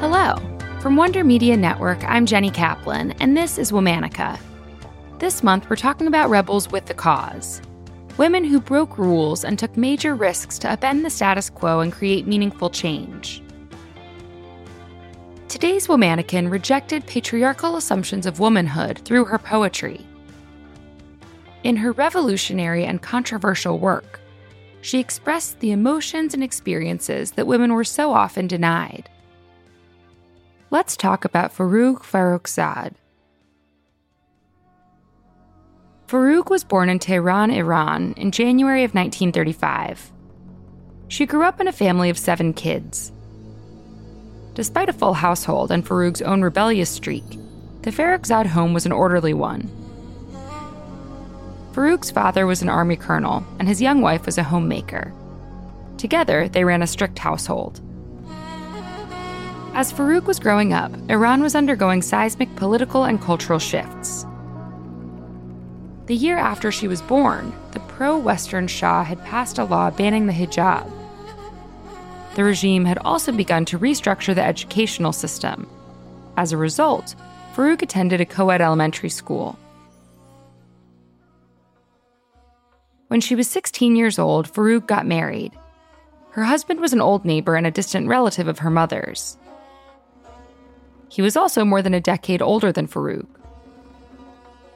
Hello. From Wonder Media Network, I'm Jenny Kaplan, and this is Womanica. This month, we're talking about rebels with the cause women who broke rules and took major risks to upend the status quo and create meaningful change. Today's Womanican rejected patriarchal assumptions of womanhood through her poetry. In her revolutionary and controversial work, she expressed the emotions and experiences that women were so often denied. Let's talk about Forough Farrokhzad. Forough was born in Tehran, Iran, in January of 1935. She grew up in a family of seven kids. Despite a full household and Forough's own rebellious streak, the Farrokhzad home was an orderly one. Farouk's father was an army colonel, and his young wife was a homemaker. Together, they ran a strict household. As Forough was growing up, Iran was undergoing seismic political and cultural shifts. The year after she was born, the pro Western Shah had passed a law banning the hijab. The regime had also begun to restructure the educational system. As a result, Forough attended a co ed elementary school. When she was 16 years old, Forough got married. Her husband was an old neighbor and a distant relative of her mother's. He was also more than a decade older than Forough.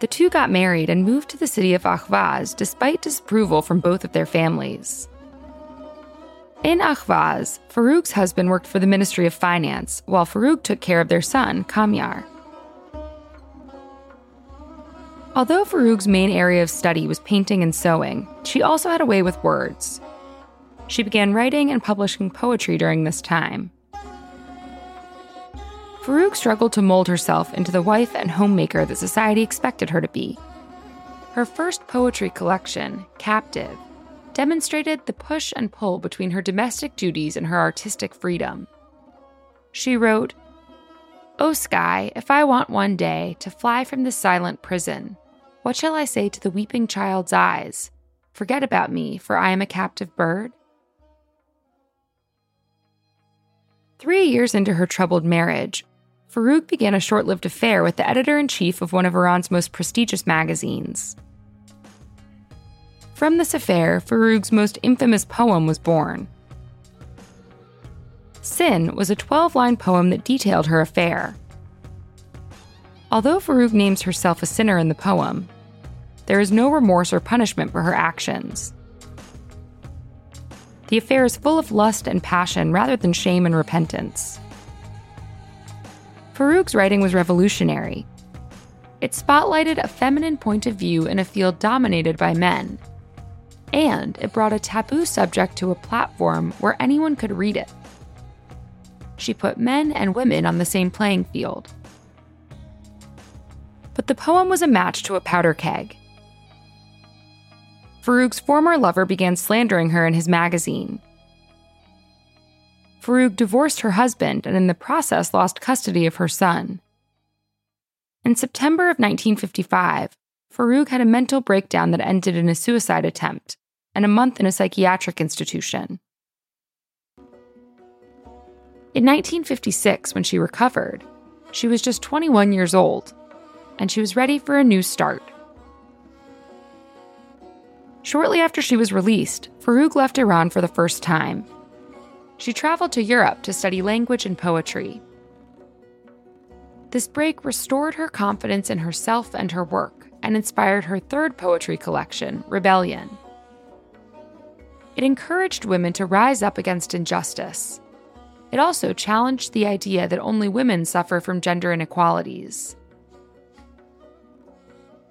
The two got married and moved to the city of Ahvaz despite disapproval from both of their families. In Ahvaz, Forough's husband worked for the Ministry of Finance, while Forough took care of their son, Kamyar. Although Forough's main area of study was painting and sewing, she also had a way with words. She began writing and publishing poetry during this time. Forough struggled to mold herself into the wife and homemaker that society expected her to be. Her first poetry collection, Captive, demonstrated the push and pull between her domestic duties and her artistic freedom. She wrote, O sky, if I want one day to fly from this silent prison, what shall I say to the weeping child's eyes? Forget about me, for I am a captive bird? Three years into her troubled marriage, Forough began a short lived affair with the editor in chief of one of Iran's most prestigious magazines. From this affair, Forough's most infamous poem was born. Sin was a 12 line poem that detailed her affair. Although Forough names herself a sinner in the poem, there is no remorse or punishment for her actions. The affair is full of lust and passion rather than shame and repentance. Forough's writing was revolutionary. It spotlighted a feminine point of view in a field dominated by men. And it brought a taboo subject to a platform where anyone could read it. She put men and women on the same playing field. But the poem was a match to a powder keg. Forough's former lover began slandering her in his magazine, Forough divorced her husband and in the process lost custody of her son. In September of 1955, Forough had a mental breakdown that ended in a suicide attempt and a month in a psychiatric institution. In 1956, when she recovered, she was just 21 years old, and she was ready for a new start. Shortly after she was released, Forough left Iran for the first time she traveled to Europe to study language and poetry. This break restored her confidence in herself and her work and inspired her third poetry collection, Rebellion. It encouraged women to rise up against injustice. It also challenged the idea that only women suffer from gender inequalities.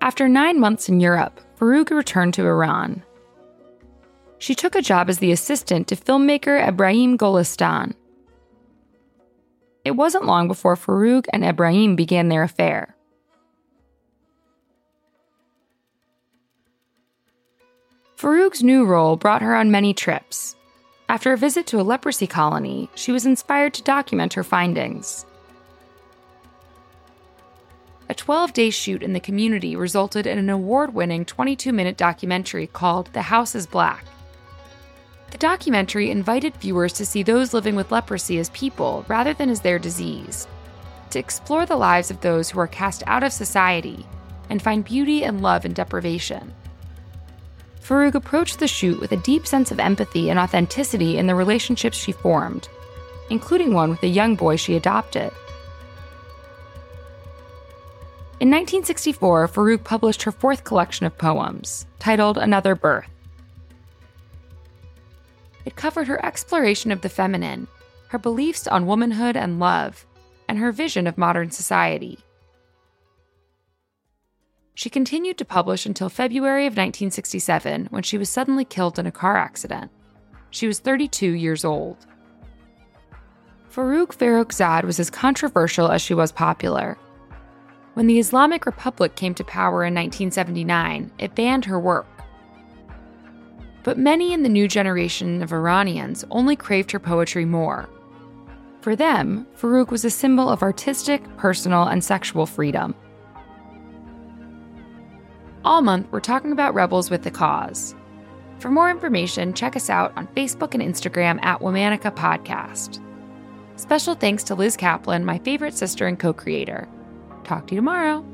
After nine months in Europe, Forough returned to Iran she took a job as the assistant to filmmaker Ebrahim Golestan. It wasn't long before Forough and Ebrahim began their affair. Forough's new role brought her on many trips. After a visit to a leprosy colony, she was inspired to document her findings. A 12 day shoot in the community resulted in an award winning 22 minute documentary called The House is Black. The documentary invited viewers to see those living with leprosy as people rather than as their disease, to explore the lives of those who are cast out of society and find beauty and love in deprivation. Forough approached the shoot with a deep sense of empathy and authenticity in the relationships she formed, including one with a young boy she adopted. In 1964, Forough published her fourth collection of poems, titled Another Birth. It covered her exploration of the feminine, her beliefs on womanhood and love, and her vision of modern society. She continued to publish until February of 1967 when she was suddenly killed in a car accident. She was 32 years old. Forough Farrokhzad was as controversial as she was popular. When the Islamic Republic came to power in 1979, it banned her work. But many in the new generation of Iranians only craved her poetry more. For them, Forough was a symbol of artistic, personal, and sexual freedom. All month, we're talking about rebels with the cause. For more information, check us out on Facebook and Instagram at Womanica Podcast. Special thanks to Liz Kaplan, my favorite sister and co creator. Talk to you tomorrow.